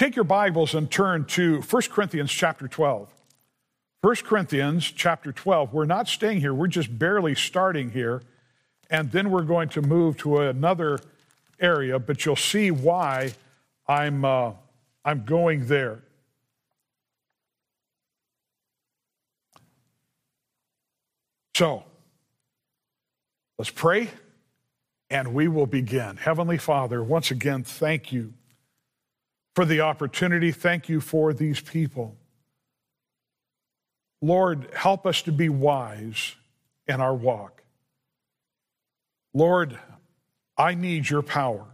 Take your Bibles and turn to 1 Corinthians chapter 12. 1 Corinthians chapter 12. We're not staying here, we're just barely starting here. And then we're going to move to another area, but you'll see why I'm, uh, I'm going there. So, let's pray and we will begin. Heavenly Father, once again, thank you for the opportunity. Thank you for these people. Lord, help us to be wise in our walk. Lord, I need your power.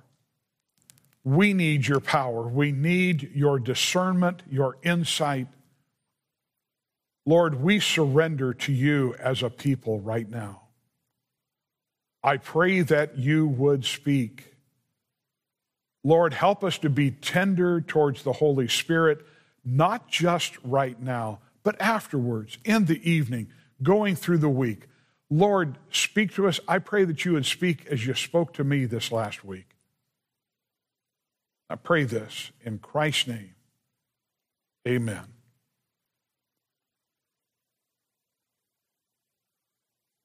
We need your power. We need your discernment, your insight. Lord, we surrender to you as a people right now. I pray that you would speak. Lord, help us to be tender towards the Holy Spirit, not just right now, but afterwards, in the evening, going through the week. Lord, speak to us. I pray that you would speak as you spoke to me this last week. I pray this in Christ's name. Amen.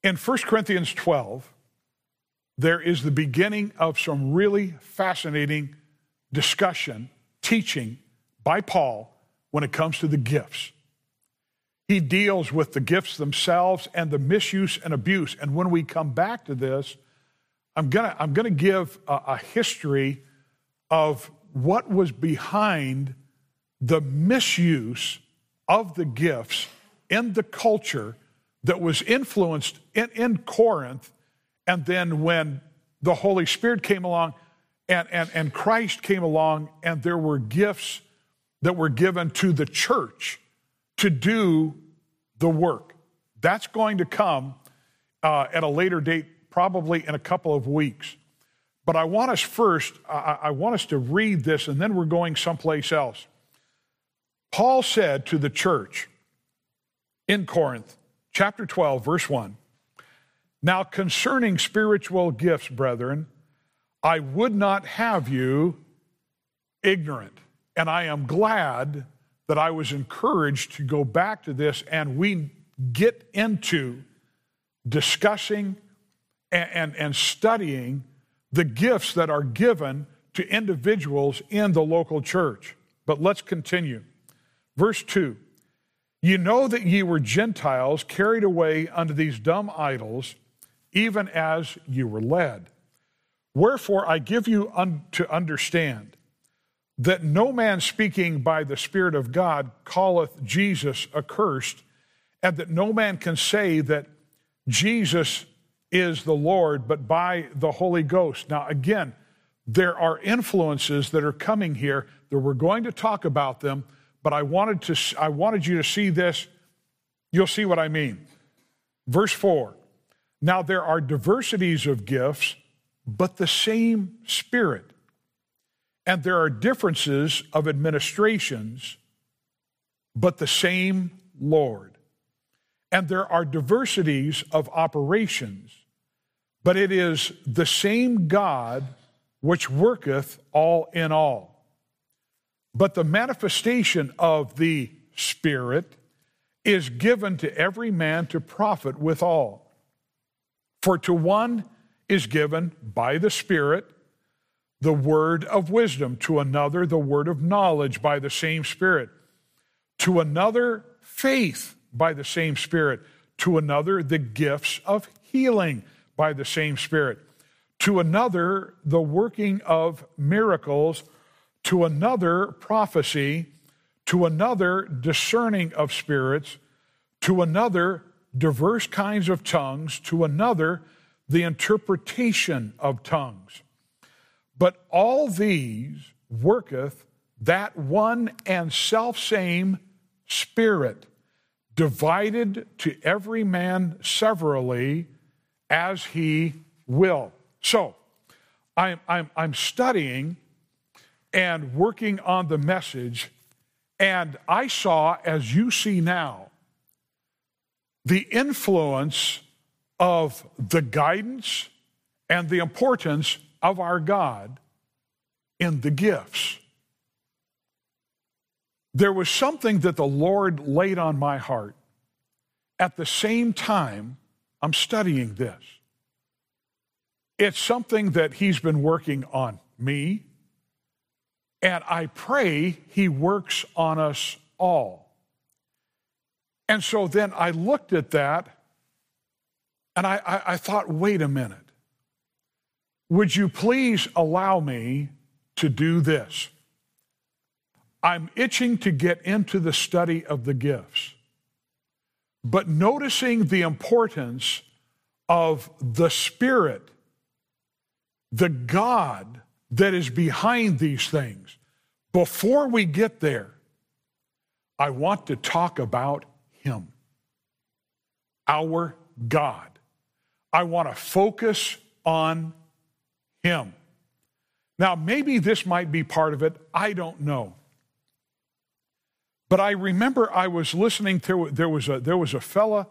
In 1 Corinthians 12, there is the beginning of some really fascinating discussion, teaching by Paul when it comes to the gifts. He deals with the gifts themselves and the misuse and abuse. And when we come back to this, I'm going to I'm to give a, a history of what was behind the misuse of the gifts in the culture that was influenced in, in Corinth and then when the Holy Spirit came along and, and, and Christ came along, and there were gifts that were given to the church to do the work. That's going to come uh, at a later date, probably in a couple of weeks. But I want us first, I, I want us to read this, and then we're going someplace else. Paul said to the church in Corinth, chapter 12, verse 1 now, concerning spiritual gifts, brethren, I would not have you ignorant. And I am glad that I was encouraged to go back to this and we get into discussing and, and, and studying the gifts that are given to individuals in the local church. But let's continue. Verse 2 You know that ye were Gentiles carried away unto these dumb idols even as you were led. Wherefore I give you un- to understand that no man speaking by the Spirit of God calleth Jesus accursed, and that no man can say that Jesus is the Lord, but by the Holy Ghost. Now, again, there are influences that are coming here that we're going to talk about them, but I wanted to I wanted you to see this. You'll see what I mean. Verse 4 now, there are diversities of gifts, but the same Spirit. And there are differences of administrations, but the same Lord. And there are diversities of operations, but it is the same God which worketh all in all. But the manifestation of the Spirit is given to every man to profit withal. For to one is given by the Spirit the word of wisdom, to another the word of knowledge by the same Spirit, to another faith by the same Spirit, to another the gifts of healing by the same Spirit, to another the working of miracles, to another prophecy, to another discerning of spirits, to another diverse kinds of tongues, to another, the interpretation of tongues. But all these worketh that one and self same Spirit, divided to every man severally as he will. So, I'm, I'm, I'm studying and working on the message, and I saw, as you see now, the influence of the guidance and the importance of our God in the gifts. there was something that the Lord laid on my heart at the same time I'm studying this. It's something that He's been working on me, and I pray He works on us all. And so then I looked at that and I, I, I thought, wait a minute. Would you please allow me to do this? I'm itching to get into the study of the gifts, but noticing the importance of the Spirit, the God that is behind these things. Before we get there, I want to talk about Him, our God. I want to focus on Him. Now, maybe this might be part of it. I don't know. But I remember I was listening to there was a there was a fella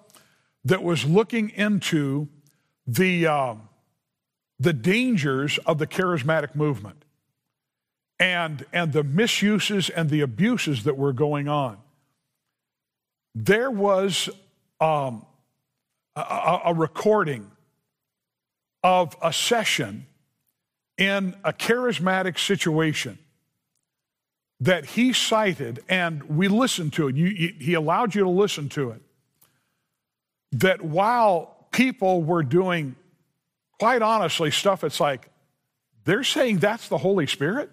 that was looking into the um, the dangers of the charismatic movement and and the misuses and the abuses that were going on. There was um, a, a recording of a session in a charismatic situation that he cited, and we listened to it. You, he allowed you to listen to it. That while people were doing, quite honestly, stuff, it's like, they're saying that's the Holy Spirit?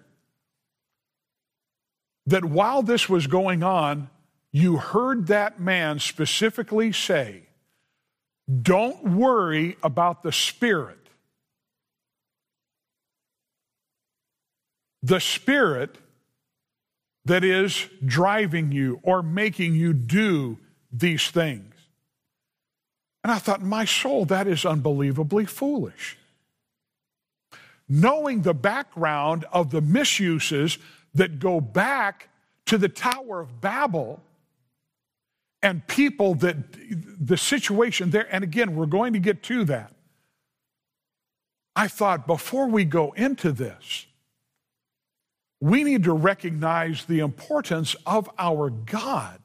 That while this was going on, you heard that man specifically say, Don't worry about the Spirit. The Spirit that is driving you or making you do these things. And I thought, my soul, that is unbelievably foolish. Knowing the background of the misuses that go back to the Tower of Babel and people that the situation there, and again, we're going to get to that. I thought before we go into this, we need to recognize the importance of our God.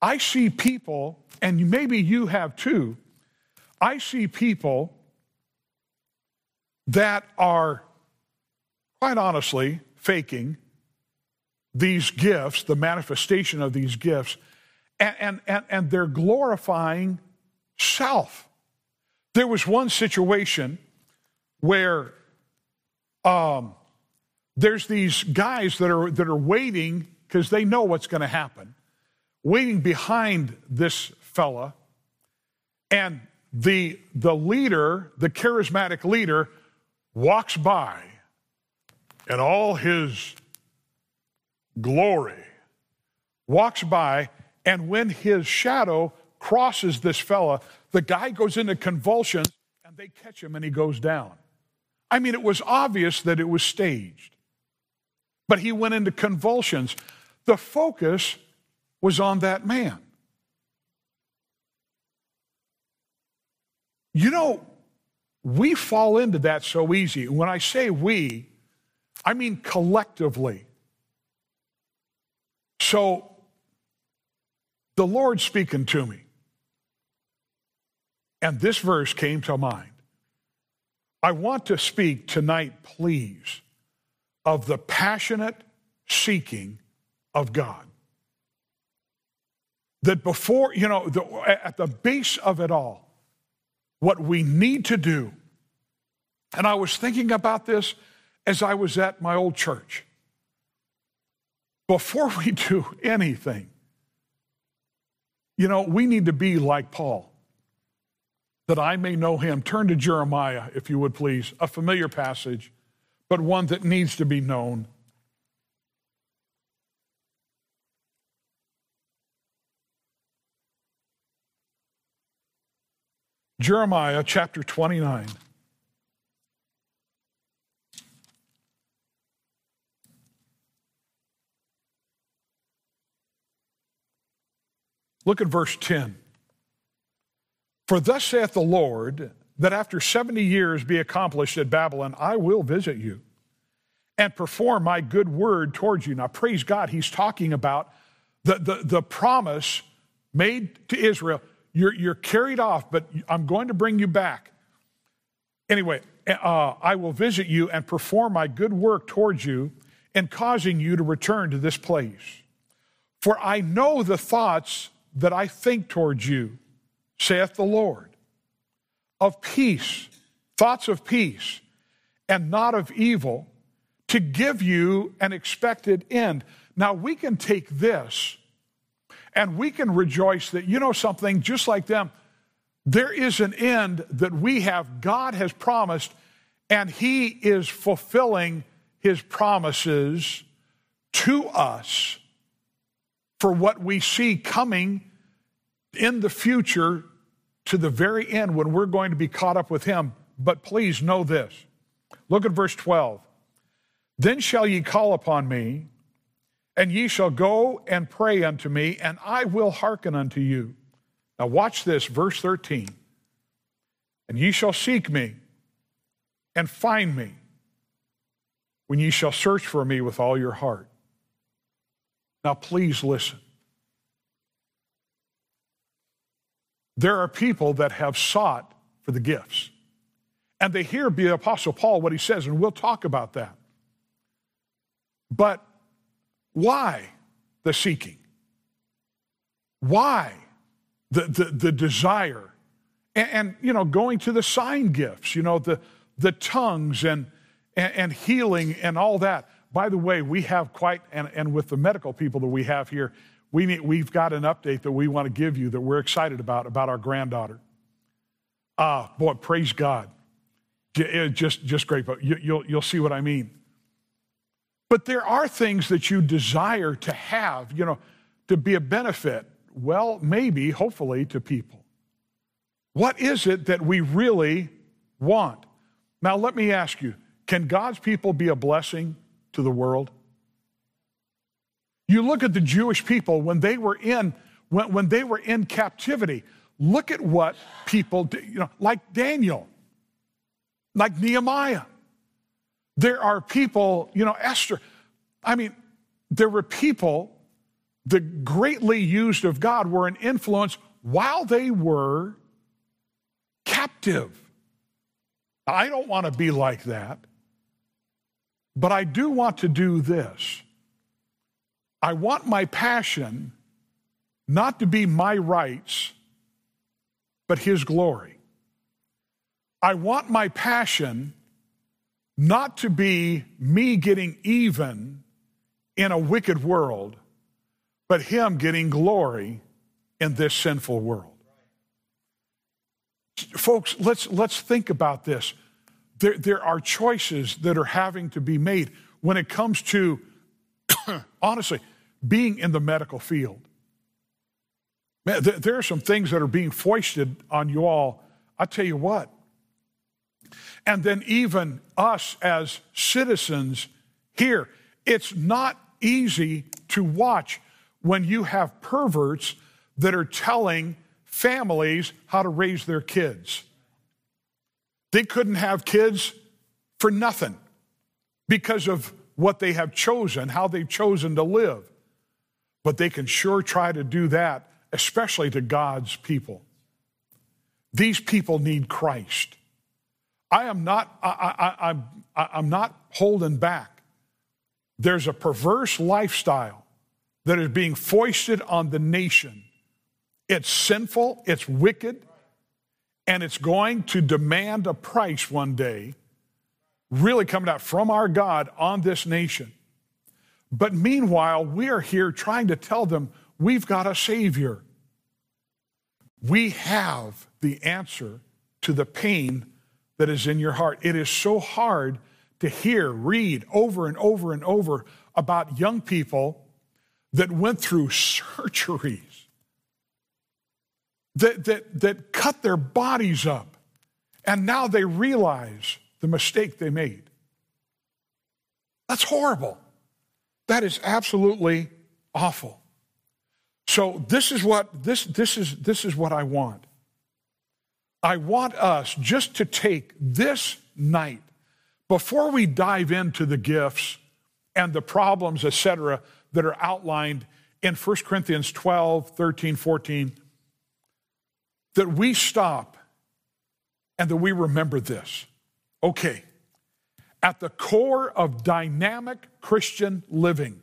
I see people, and maybe you have too, I see people that are, quite honestly, faking these gifts, the manifestation of these gifts, and, and, and, and they're glorifying self. There was one situation where um, there's these guys that are, that are waiting because they know what's going to happen, waiting behind this fella. And the, the leader, the charismatic leader, walks by and all his glory walks by. And when his shadow crosses this fella, the guy goes into convulsions and they catch him and he goes down. I mean, it was obvious that it was staged but he went into convulsions. The focus was on that man. You know, we fall into that so easy. When I say we, I mean collectively. So, the Lord speaking to me, and this verse came to mind. I want to speak tonight, please, of the passionate seeking of God. That before, you know, the, at the base of it all, what we need to do, and I was thinking about this as I was at my old church. Before we do anything, you know, we need to be like Paul, that I may know him. Turn to Jeremiah, if you would please, a familiar passage but one that needs to be known. Jeremiah chapter 29. Look at verse 10. For thus saith the Lord, that after 70 years be accomplished at Babylon, I will visit you and perform my good word towards you. Now, praise God, he's talking about the, the, the promise made to Israel. You're, you're carried off, but I'm going to bring you back. Anyway, uh, I will visit you and perform my good work towards you in causing you to return to this place. For I know the thoughts that I think towards you, saith the Lord, of peace, thoughts of peace, and not of evil, to give you an expected end. Now we can take this and we can rejoice that, you know, something just like them, there is an end that we have, God has promised, and He is fulfilling His promises to us for what we see coming in the future to the very end when we're going to be caught up with Him. But please know this. Look at verse 12. Then shall ye call upon me, and ye shall go and pray unto me, and I will hearken unto you. Now, watch this, verse 13. And ye shall seek me and find me when ye shall search for me with all your heart. Now, please listen. There are people that have sought for the gifts. And they hear the Apostle Paul what he says, and we'll talk about that. But why the seeking? Why the, the, the desire? And, and, you know, going to the sign gifts, you know, the, the tongues and, and, and healing and all that. By the way, we have quite, and, and with the medical people that we have here, we need, we've got an update that we want to give you that we're excited about, about our granddaughter. Ah, boy, praise God. Just, just great, but you, you'll, you'll see what I mean. But there are things that you desire to have, you know, to be a benefit, well, maybe, hopefully, to people. What is it that we really want? Now, let me ask you can God's people be a blessing to the world? You look at the Jewish people when they were in when, when they were in captivity. Look at what people did, you know, like Daniel, like Nehemiah. There are people, you know, Esther. I mean, there were people that greatly used of God were an influence while they were captive. I don't want to be like that, but I do want to do this. I want my passion not to be my rights, but His glory. I want my passion not to be me getting even in a wicked world, but Him getting glory in this sinful world. Folks, let's, let's think about this. There, there are choices that are having to be made when it comes to, honestly, being in the medical field. Man, there are some things that are being foisted on you all. I tell you what. And then, even us as citizens here, it's not easy to watch when you have perverts that are telling families how to raise their kids. They couldn't have kids for nothing because of what they have chosen, how they've chosen to live but they can sure try to do that, especially to God's people. These people need Christ. I am not, I, I'm not holding back. There's a perverse lifestyle that is being foisted on the nation. It's sinful, it's wicked, and it's going to demand a price one day, really coming out from our God on this nation. But meanwhile, we are here trying to tell them we've got a Savior. We have the answer to the pain that is in your heart. It is so hard to hear, read over and over and over about young people that went through surgeries, that, that, that cut their bodies up, and now they realize the mistake they made. That's horrible. That is absolutely awful. So this is what this this is this is what I want. I want us just to take this night, before we dive into the gifts and the problems, etc., that are outlined in 1 Corinthians 12, 13, 14, that we stop and that we remember this. Okay, at the core of dynamic Christian living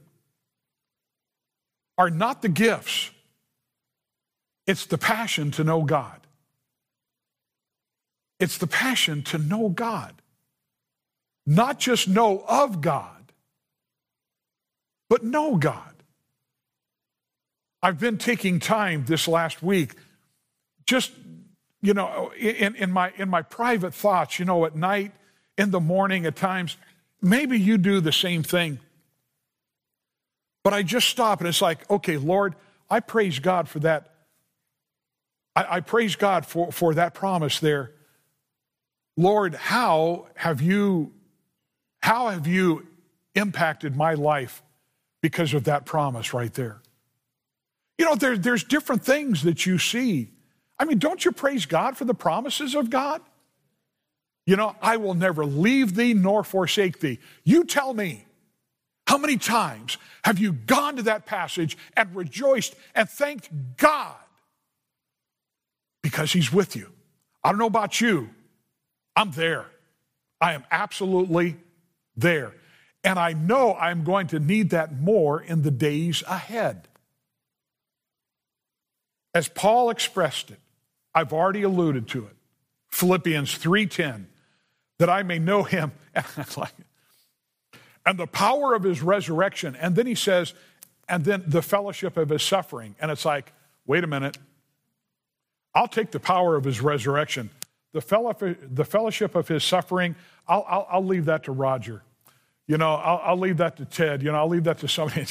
are not the gifts, it's the passion to know God. It's the passion to know God. Not just know of God, but know God. I've been taking time this last week, just, you know, in, in, my, in my private thoughts, you know, at night, in the morning, at times. Maybe you do the same thing. But I just stop and it's like, okay, Lord, I praise God for that. I, I praise God for, for that promise there. Lord, how have you how have you impacted my life because of that promise right there? You know, there, there's different things that you see. I mean, don't you praise God for the promises of God? You know, I will never leave thee nor forsake thee. You tell me, how many times have you gone to that passage and rejoiced and thanked God because He's with you? I don't know about you. I'm there. I am absolutely there. And I know I'm going to need that more in the days ahead. As Paul expressed it, I've already alluded to it. Philippians 3:10, that I may know him and the power of his resurrection. And then he says, and then the fellowship of his suffering. And it's like, wait a minute. I'll take the power of his resurrection. The, fellow, the fellowship of his suffering, I'll, I'll, I'll leave that to Roger. You know, I'll, I'll leave that to Ted. You know, I'll leave that to somebody.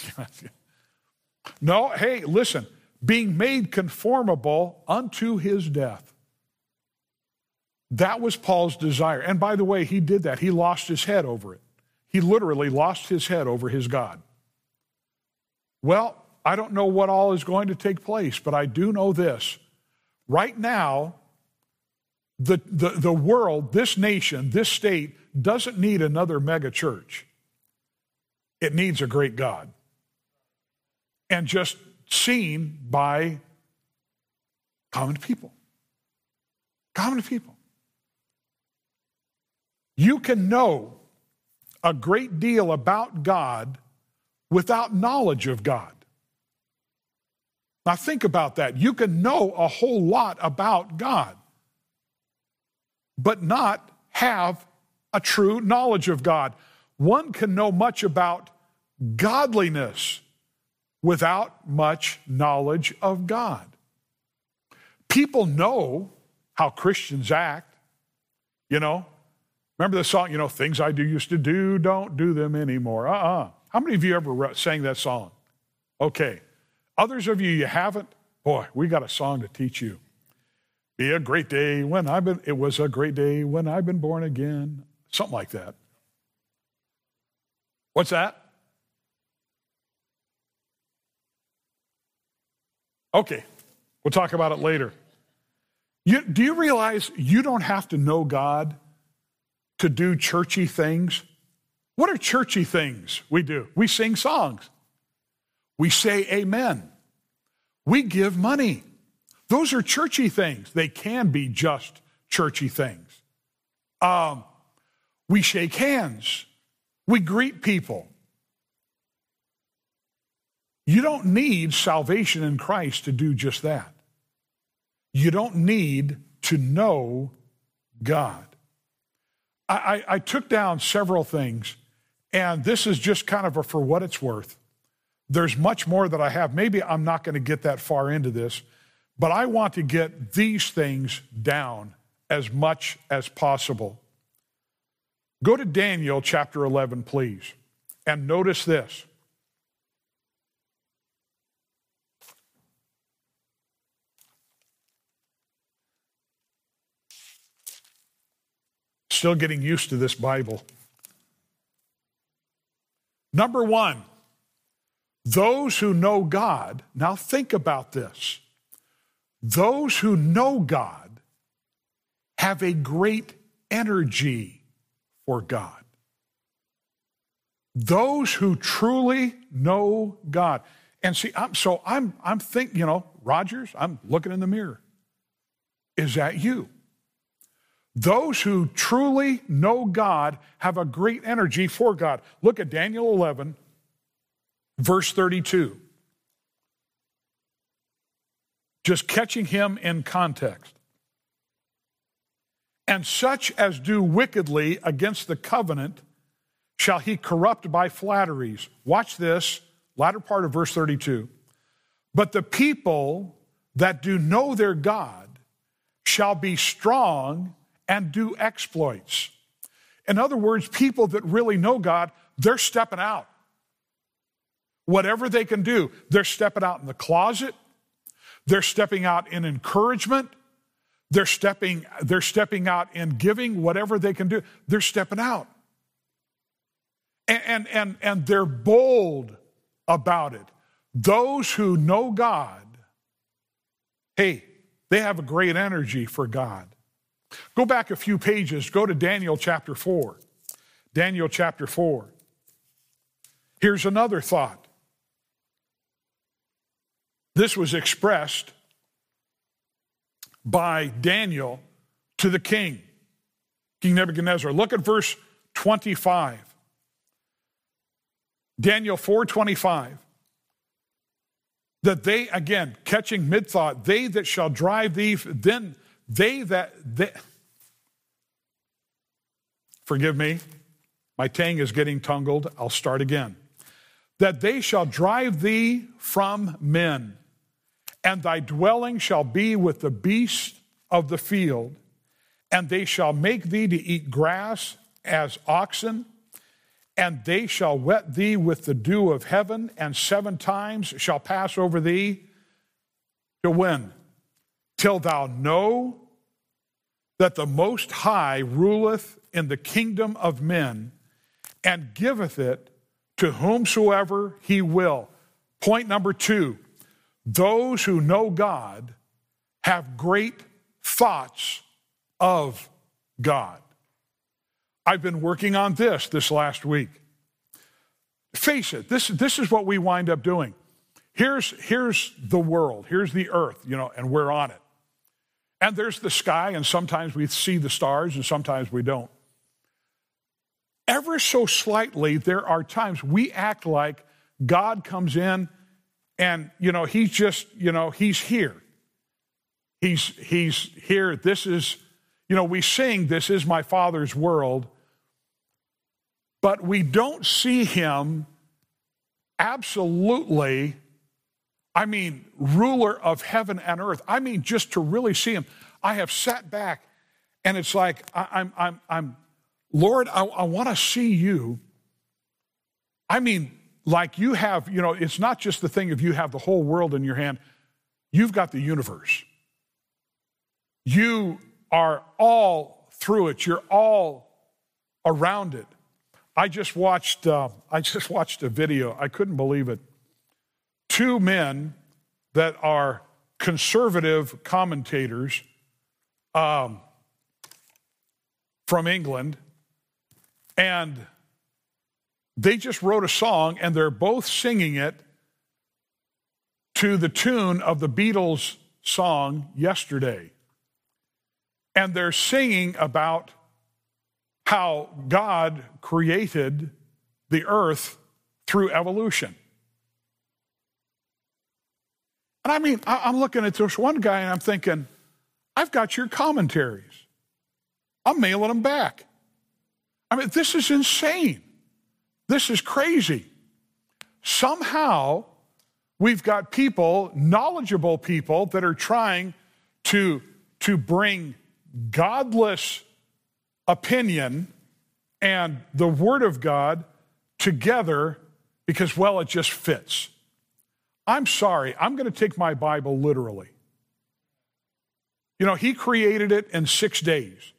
no, hey, listen, being made conformable unto his death. That was Paul's desire. And by the way, he did that. He lost his head over it. He literally lost his head over his God. Well, I don't know what all is going to take place, but I do know this. Right now, the, the, the world, this nation, this state, doesn't need another mega church. It needs a great God. And just seen by common people. Common people. You can know a great deal about God without knowledge of God. Now, think about that. You can know a whole lot about God but not have a true knowledge of God. One can know much about godliness without much knowledge of God. People know how Christians act, you know. Remember the song, you know, things I do used to do, don't do them anymore. Uh uh-uh. uh How many of you ever sang that song? Okay. Others of you, you haven't? Boy, we got a song to teach you. Be a great day when I've been, it was a great day when I've been born again. Something like that. What's that? Okay, we'll talk about it later. You, do you realize you don't have to know God to do churchy things? What are churchy things we do? We sing songs, we say amen, we give money. Those are churchy things. They can be just churchy things. Um, we shake hands, we greet people. You don't need salvation in Christ to do just that. You don't need to know God. I, I, I took down several things, and this is just kind of a for what it's worth. There's much more that I have. Maybe I'm not going to get that far into this. But I want to get these things down as much as possible. Go to Daniel chapter 11, please, and notice this. Still getting used to this Bible. Number one, those who know God, now think about this. Those who know God have a great energy for God. those who truly know God. And see, I'm, so I'm, I'm thinking, you know, Rogers, I'm looking in the mirror. Is that you? Those who truly know God have a great energy for God. Look at Daniel 11, verse 32. Just catching him in context. And such as do wickedly against the covenant shall he corrupt by flatteries. Watch this, latter part of verse 32. But the people that do know their God shall be strong and do exploits. In other words, people that really know God, they're stepping out. Whatever they can do, they're stepping out in the closet, they're stepping out in encouragement, they're stepping, they're stepping out in giving whatever they can do. They're stepping out. And, and, and, and they're bold about it. Those who know God, hey, they have a great energy for God. Go back a few pages, go to Daniel chapter 4. Daniel chapter 4. Here's another thought. This was expressed by Daniel to the king, King Nebuchadnezzar. Look at verse 25. Daniel 4:25 that they again catching mid thought they that shall drive thee then they that they forgive me my tang is getting tangled I'll start again. That they shall drive thee from men and thy dwelling shall be with the beasts of the field, and they shall make thee to eat grass as oxen, and they shall wet thee with the dew of heaven, and seven times shall pass over thee to win, Till thou know that the Most High ruleth in the kingdom of men and giveth it to whomsoever he will. Point number two those who know God have great thoughts of God. I've been working on this this last week. Face it, this, this is what we wind up doing. Here's, here's the world, here's the earth, you know, and we're on it. And there's the sky, and sometimes we see the stars, and sometimes we don't. Ever so slightly, there are times we act like God comes in and, you know, he's just, you know, he's here. He's, he's here. This is, you know, we sing, This is my Father's world, but we don't see him absolutely, I mean, ruler of heaven and earth. I mean, just to really see him. I have sat back and it's like, I, I'm, I'm, I'm, Lord, I, I want to see you. I mean, like you have, you know, it's not just the thing of you have the whole world in your hand, you've got the universe. You are all through it, you're all around it. I just watched, uh, I just watched a video, I couldn't believe it. Two men that are conservative commentators um, from England, and they just wrote a song and they're both singing it to the tune of the Beatles song yesterday. And they're singing about how God created the earth through evolution. And I mean, I'm looking at this one guy and I'm thinking, I've got your commentaries. I'm mailing them back. I mean, this is insane. This is crazy. Somehow, we've got people, knowledgeable people, that are trying to, to bring godless opinion and the Word of God together because, well, it just fits. I'm sorry, I'm going to take my Bible literally. You know, He created it in six days,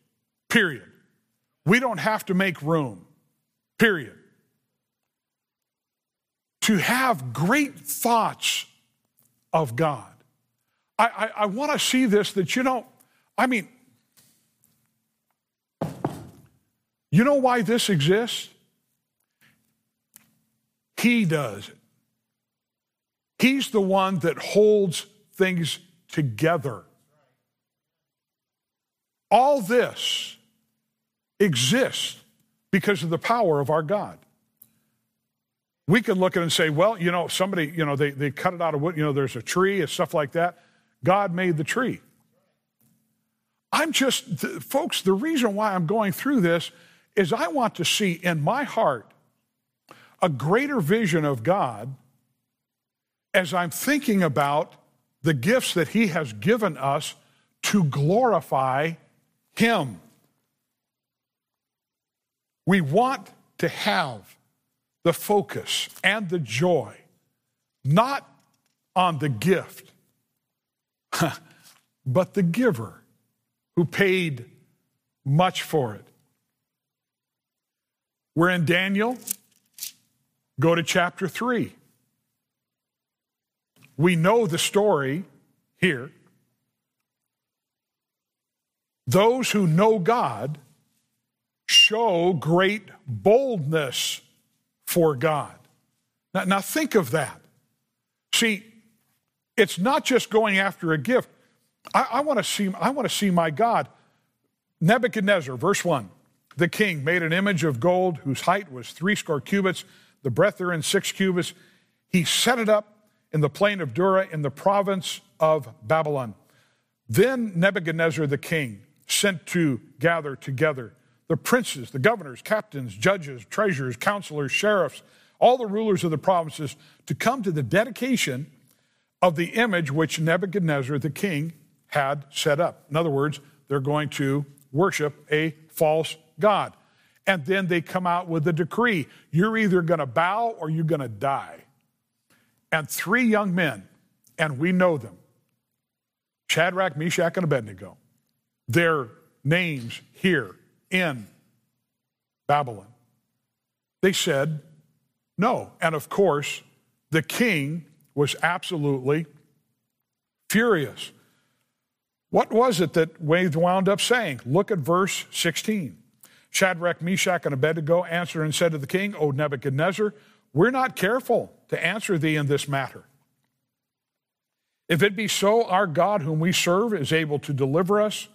period. We don't have to make room, period to have great thoughts of God. I, I, I want to see this that, you know, I mean, you know why this exists? He does it. He's the one that holds things together. All this exists because of the power of our God. We can look at it and say, well, you know, somebody, you know, they, they cut it out of wood, you know, there's a tree and stuff like that. God made the tree. I'm just, folks, the reason why I'm going through this is I want to see in my heart a greater vision of God as I'm thinking about the gifts that He has given us to glorify Him. We want to have the focus and the joy not on the gift, but the giver who paid much for it. We're in Daniel. Go to chapter 3. We know the story here. Those who know God show great boldness for God. Now, now think of that. See, it's not just going after a gift. I, I want to see, I want to see my God. Nebuchadnezzar, verse 1. The king made an image of gold whose height was three score cubits, the breadth therein six cubits. He set it up in the plain of Dura in the province of Babylon. Then Nebuchadnezzar the king sent to gather together the princes, the governors, captains, judges, treasurers, counselors, sheriffs, all the rulers of the provinces to come to the dedication of the image which Nebuchadnezzar the king had set up. In other words, they're going to worship a false God. And then they come out with a decree you're either going to bow or you're going to die and three young men, and we know them Shadrach, Meshach, and Abednego. Their names here in Babylon. They said no. And of course, the king was absolutely furious. What was it that Wade wound up saying? Look at verse 16. Shadrach, Meshach, and Abednego answered and said to the king, O Nebuchadnezzar, we're not careful to answer thee in this matter. If it be so, our God, whom we serve, is able to deliver us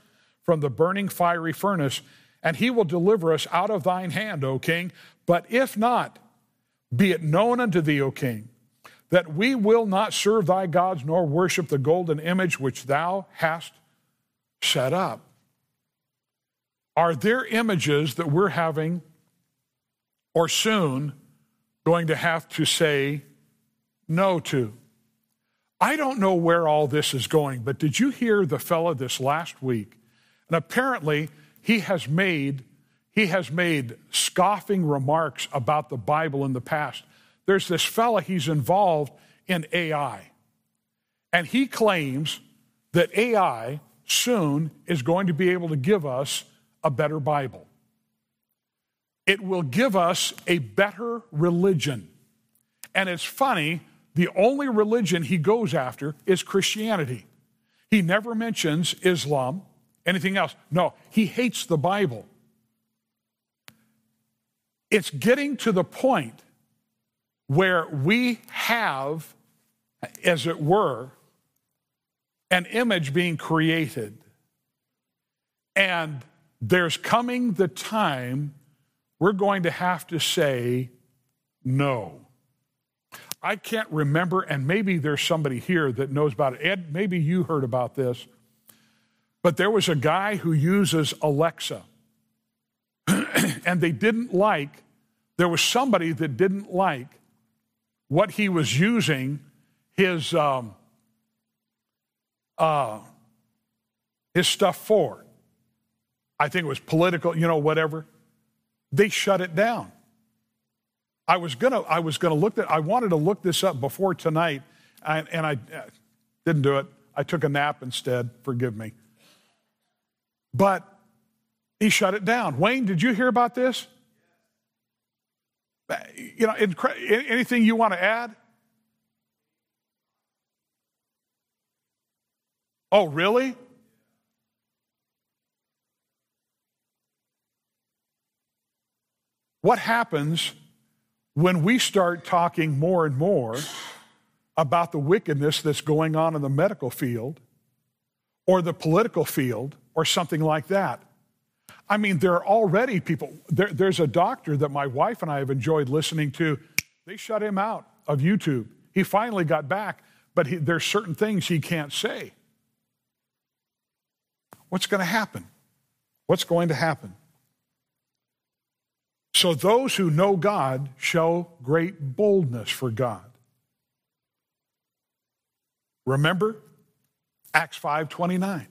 from the burning fiery furnace, and he will deliver us out of thine hand, O king. But if not, be it known unto thee, O king, that we will not serve thy gods nor worship the golden image which thou hast set up. Are there images that we're having or soon going to have to say no to. I don't know where all this is going, but did you hear the fellow this last week? And apparently he has made he has made scoffing remarks about the Bible in the past. There's this fella, he's involved in AI. And he claims that AI soon is going to be able to give us a better Bible. It will give us a better religion. And it's funny, the only religion he goes after is Christianity. He never mentions Islam, anything else. No, he hates the Bible. It's getting to the point where we have, as it were, an image being created. And there's coming the time we're going to have to say no. I can't remember, and maybe there's somebody here that knows about it. Ed, maybe you heard about this, but there was a guy who uses Alexa, and they didn't like, there was somebody that didn't like what he was using his, um, uh, his stuff for. I think it was political, you know, whatever they shut it down. I was gonna, I was gonna look that. I wanted to look this up before tonight, and, and I uh, didn't do it. I took a nap instead. Forgive me. But he shut it down. Wayne, did you hear about this? You know, anything you want to add? Oh, really? What happens when we start talking more and more about the wickedness that's going on in the medical field or the political field or something like that. I mean, there are already people. There, there's a doctor that my wife and I have enjoyed listening to. They shut him out of YouTube. He finally got back, but he, there's certain things he can't say. What's going to happen? What's going to happen? So those who know God show great boldness for God. Remember Acts 5:29.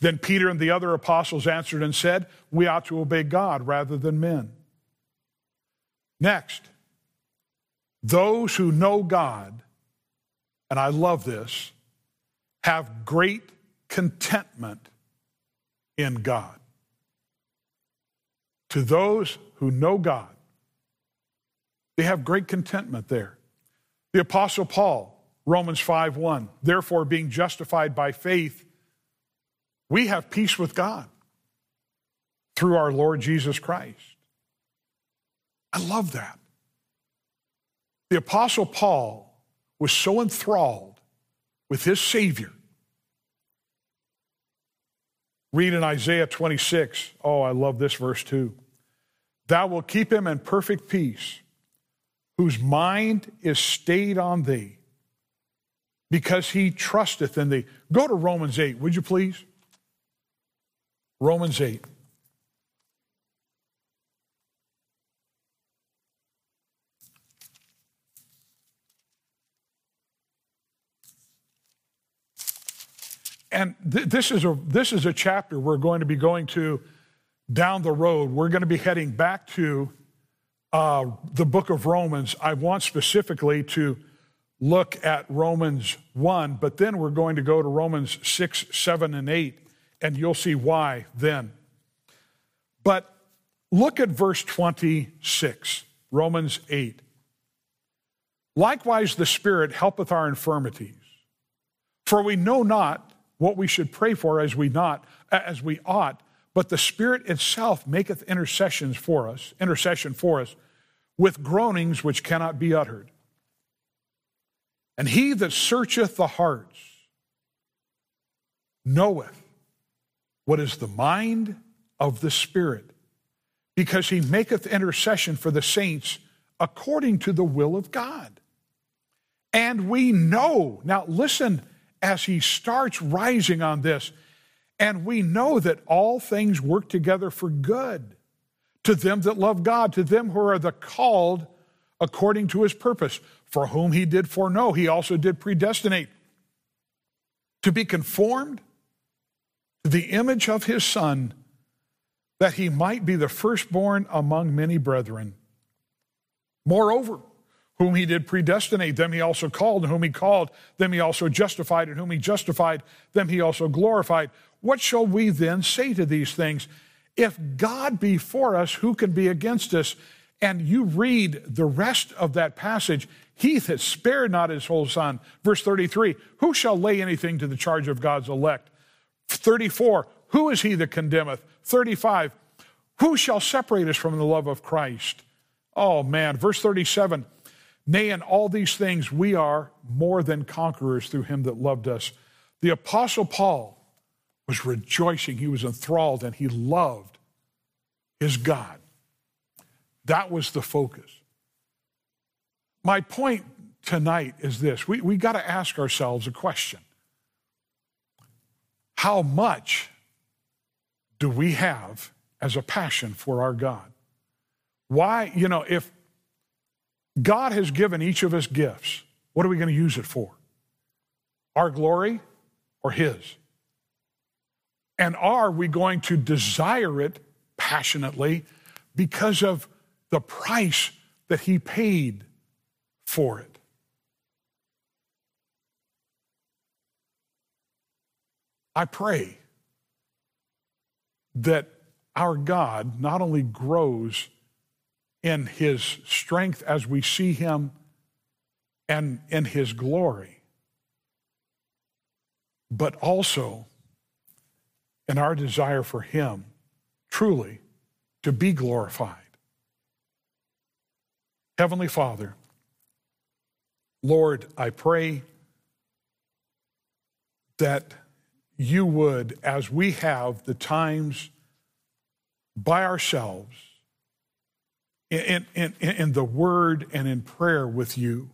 Then Peter and the other apostles answered and said, "We ought to obey God rather than men." Next, those who know God, and I love this, have great contentment in God. To those who know God, they have great contentment there. The Apostle Paul, Romans 5 1, therefore, being justified by faith, we have peace with God through our Lord Jesus Christ. I love that. The Apostle Paul was so enthralled with his Savior. Read in Isaiah 26. Oh, I love this verse too. Thou wilt keep him in perfect peace, whose mind is stayed on thee, because he trusteth in thee. Go to Romans 8, would you please? Romans 8. And th- this, is a, this is a chapter we're going to be going to down the road. We're going to be heading back to uh, the book of Romans. I want specifically to look at Romans 1, but then we're going to go to Romans 6, 7, and 8 and you'll see why then. But look at verse 26, Romans 8. Likewise, the Spirit helpeth our infirmities, for we know not what we should pray for as we not as we ought, but the Spirit itself maketh intercessions for us, intercession for us, with groanings which cannot be uttered. And he that searcheth the hearts knoweth what is the mind of the Spirit, because he maketh intercession for the saints according to the will of God. And we know, now listen as he starts rising on this, and we know that all things work together for good to them that love God, to them who are the called according to his purpose, for whom he did foreknow, he also did predestinate to be conformed to the image of his son, that he might be the firstborn among many brethren. Moreover, whom he did predestinate, them he also called, and whom he called, them he also justified, and whom he justified, them he also glorified. What shall we then say to these things? If God be for us, who can be against us? And you read the rest of that passage. He that spared not his whole son. Verse 33 Who shall lay anything to the charge of God's elect? 34, who is he that condemneth? 35, who shall separate us from the love of Christ? Oh man, verse 37, nay, in all these things we are more than conquerors through him that loved us. The Apostle Paul was rejoicing, he was enthralled, and he loved his God. That was the focus. My point tonight is this we, we got to ask ourselves a question how much do we have as a passion for our God? Why, you know, if God has given each of us gifts, what are we going to use it for? Our glory or His? And are we going to desire it passionately because of the price that He paid for it? I pray that our God not only grows in his strength as we see him and in his glory, but also in our desire for him truly to be glorified. Heavenly Father, Lord, I pray that you would, as we have the times by ourselves, in, in, in the word and in prayer with you,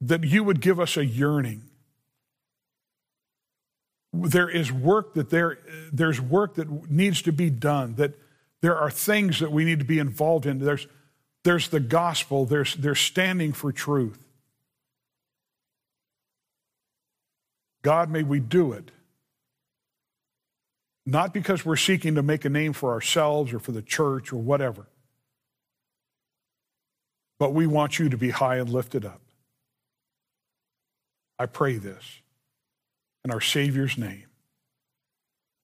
that you would give us a yearning. There is work that there, there's work that needs to be done, that there are things that we need to be involved in. There's, there's the gospel, there's, there's standing for truth. God, may we do it. Not because we're seeking to make a name for ourselves or for the church or whatever, but we want you to be high and lifted up. I pray this in our Savior's name.